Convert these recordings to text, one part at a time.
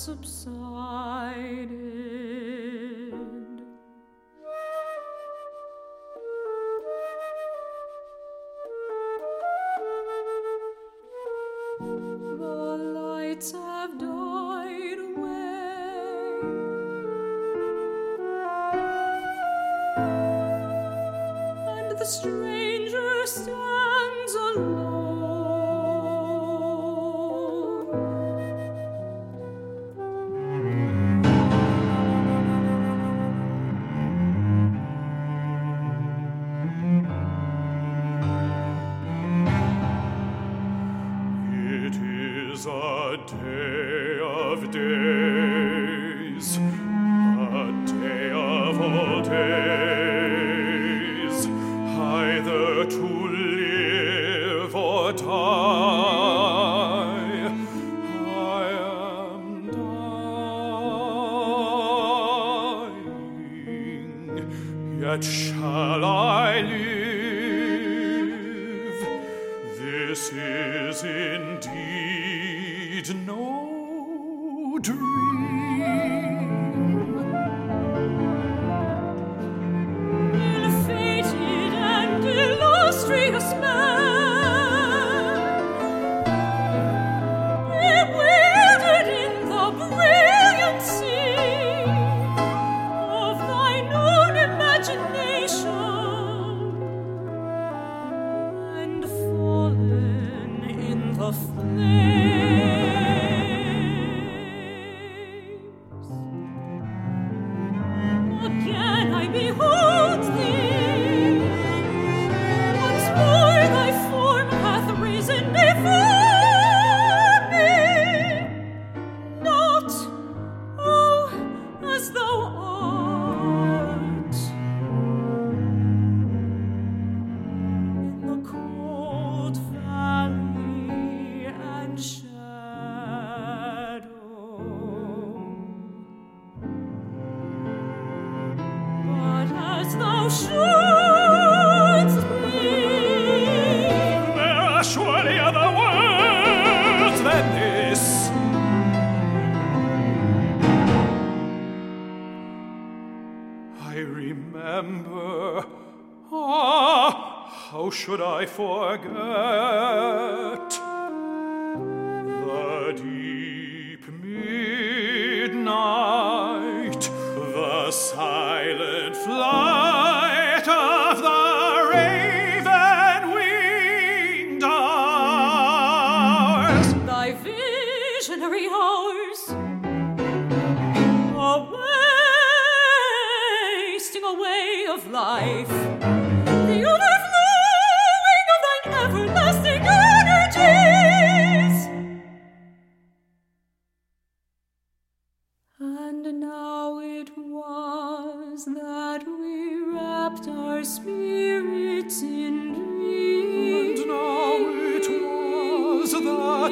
subsided. The lights have died away. and the street. This is indeed no dream. Sorge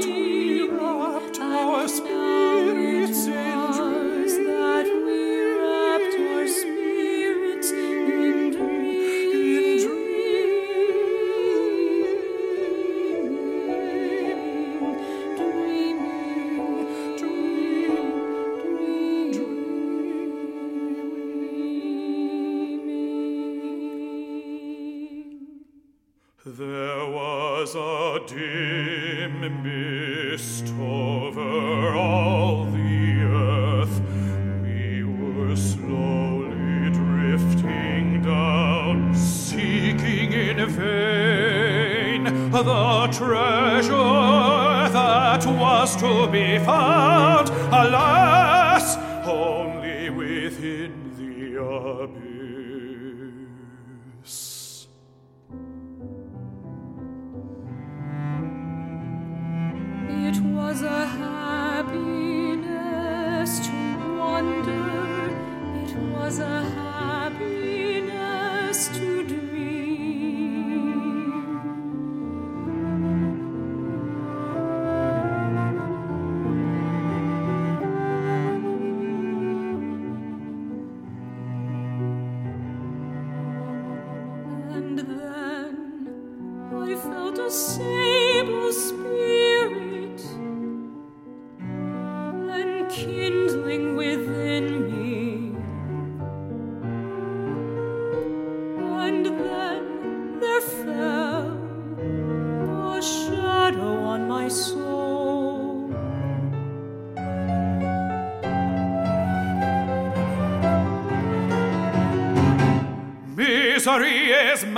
that we wrapped our spirits. treasure that was to be found, alas, only within the abyss. It was a happiness to wander, it was a misery is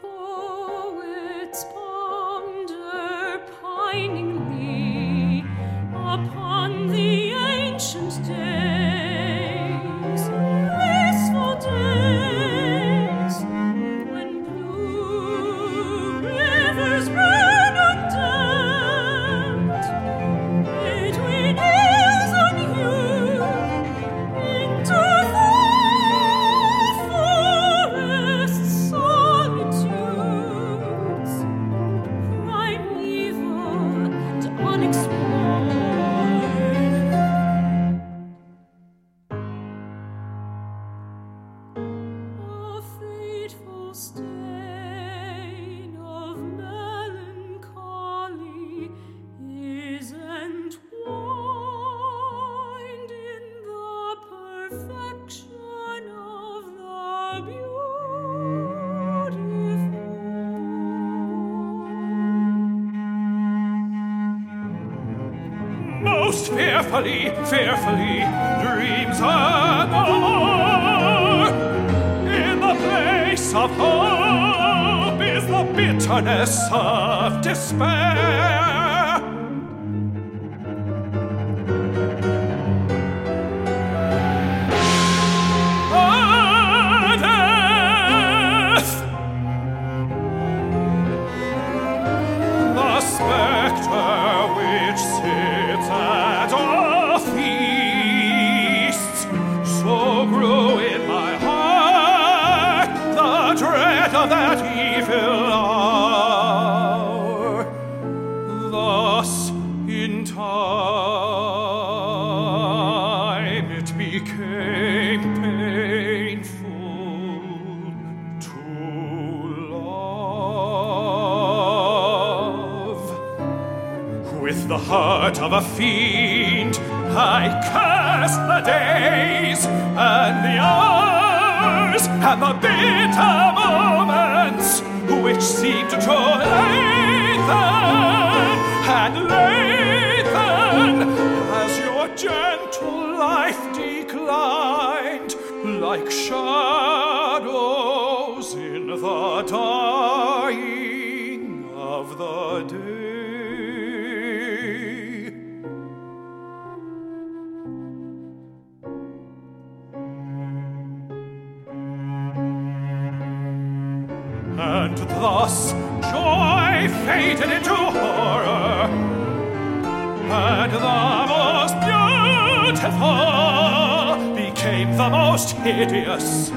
poets ponder piningly fearfully, fearfully dreams no more. In the place of hope is the bitterness of despair. I curse the days and the hours and the bitter moments which seem to draw lengthen and lengthen as your gentle life declined like shadows in the dying thus joy faded into horror, and the most beautiful became the most hideous.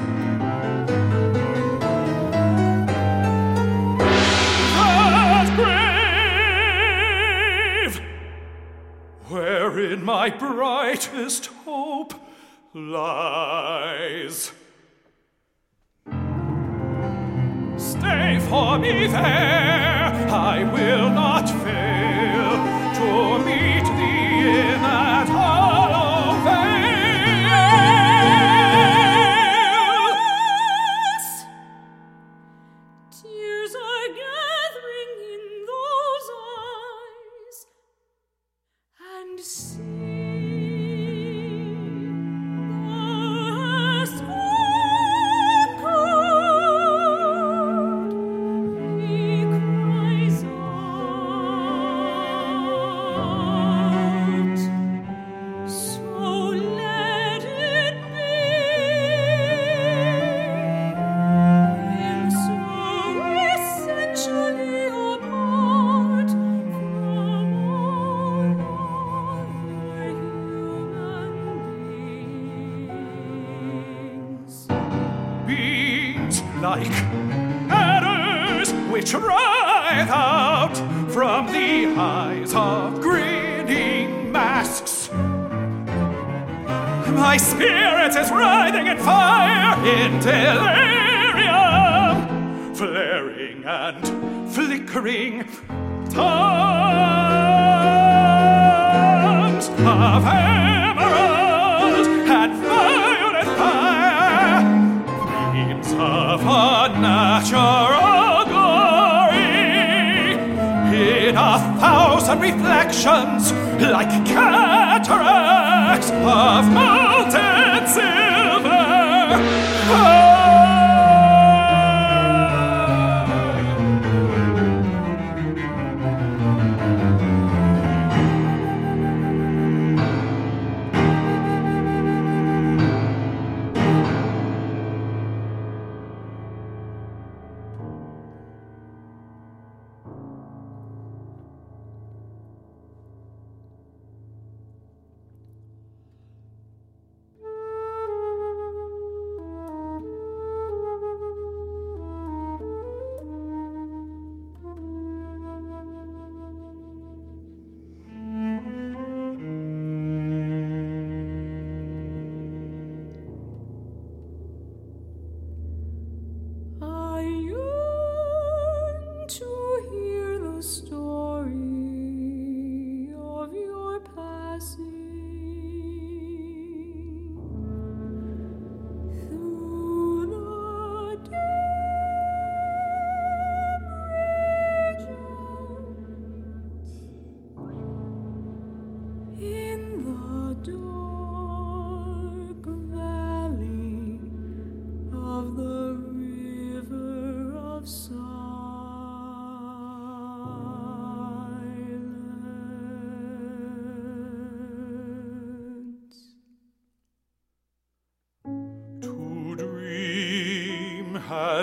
That grave wherein my brightest hope lies. Stay for me there, I will not fail to meet thee in My spirit is writhing in fire in delirium, flaring and flickering tongues of emerald and violet fire, beams of unnatural glory in a thousand reflections like cataracts of molten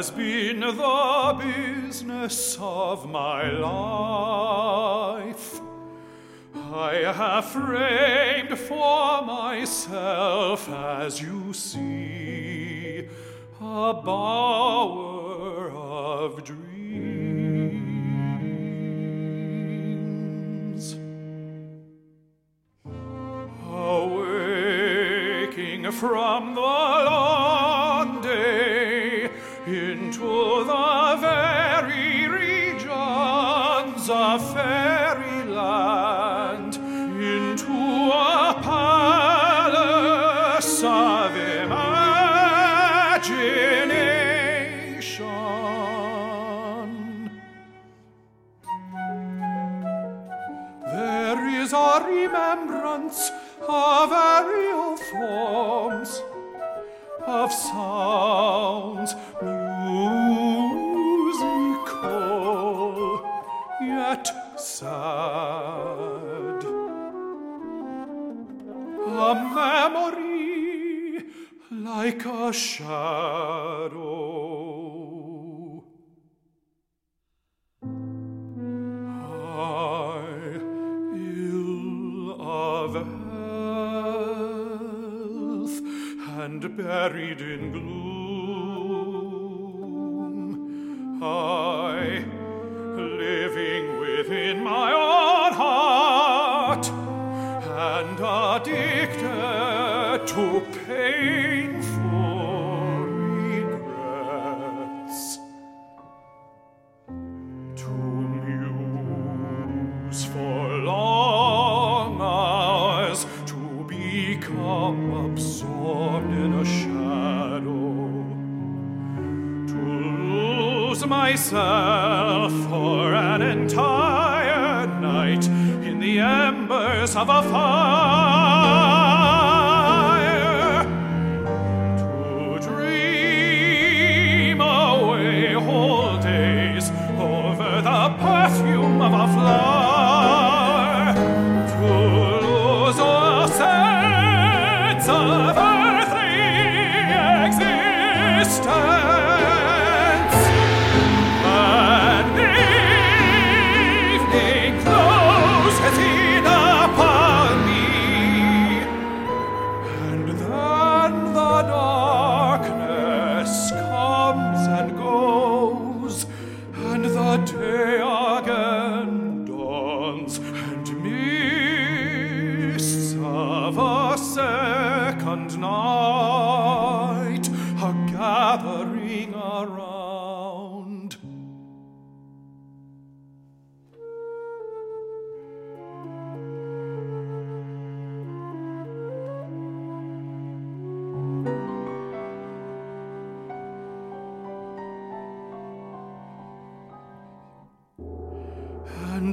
has been the business of my life. I have framed for myself, as you see, a bower of dreams. Awaking from the of fairyland, into a palace of imagination. There is a remembrance of aerial forms, of sounds sad. A memory like a shadow. I, ill of health and buried in gloom, I, living within my own heart and addicted to painful embers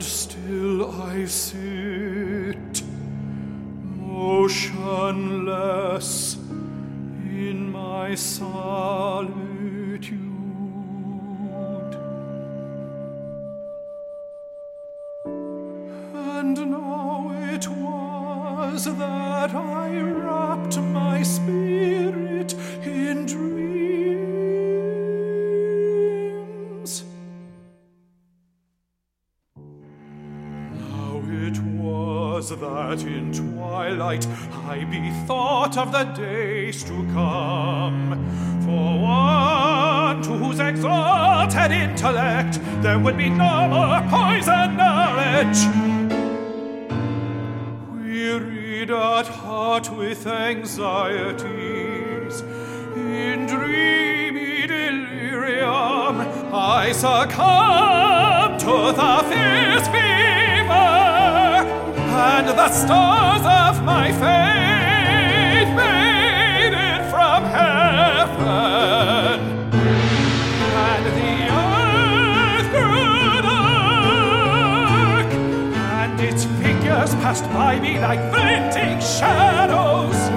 still I sit that in twilight I bethought of the days to come. For one to whose exalted intellect there would be no more poison knowledge. Wearied at heart with anxieties, in dreamy delirium, I succumb to the fierce fever, and the stars of my faith faded from heaven. And the earth grew dark, and its figures passed by me like flinting shadows.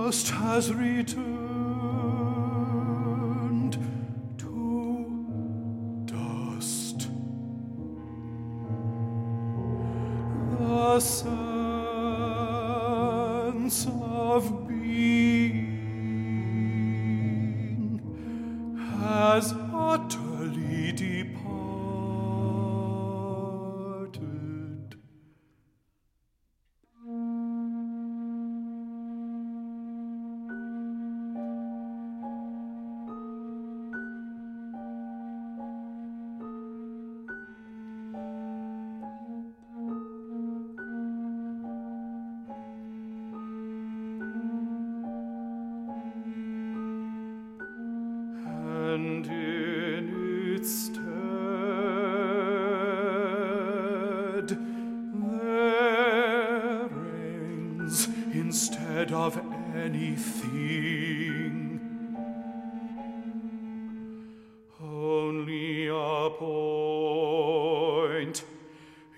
Dust has returned anything. Only a point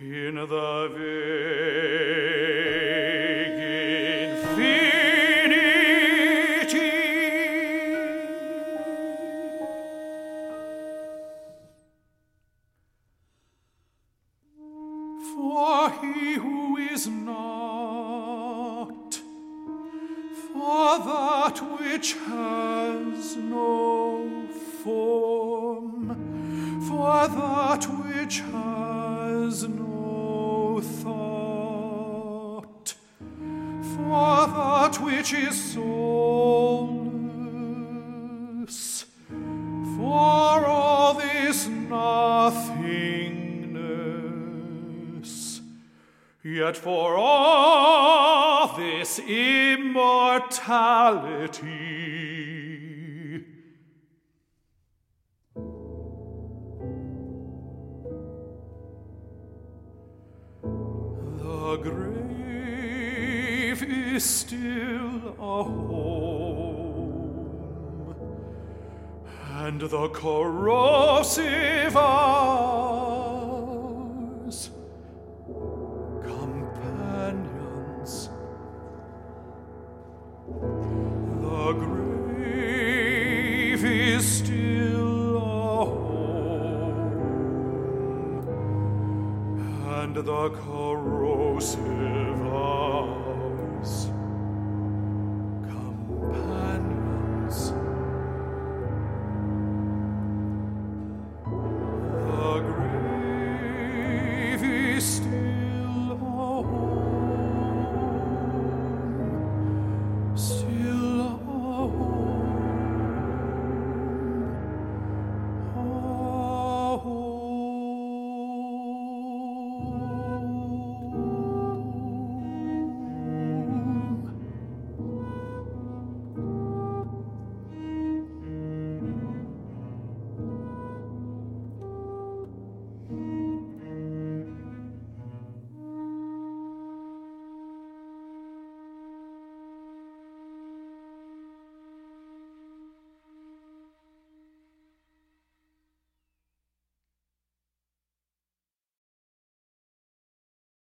in the vague infinity. For he who is not for that which has no form, for that which has no thought, for that which is soulless, for all this nothingness, yet for all this immortality. The grave is still a home, and the corrosive hours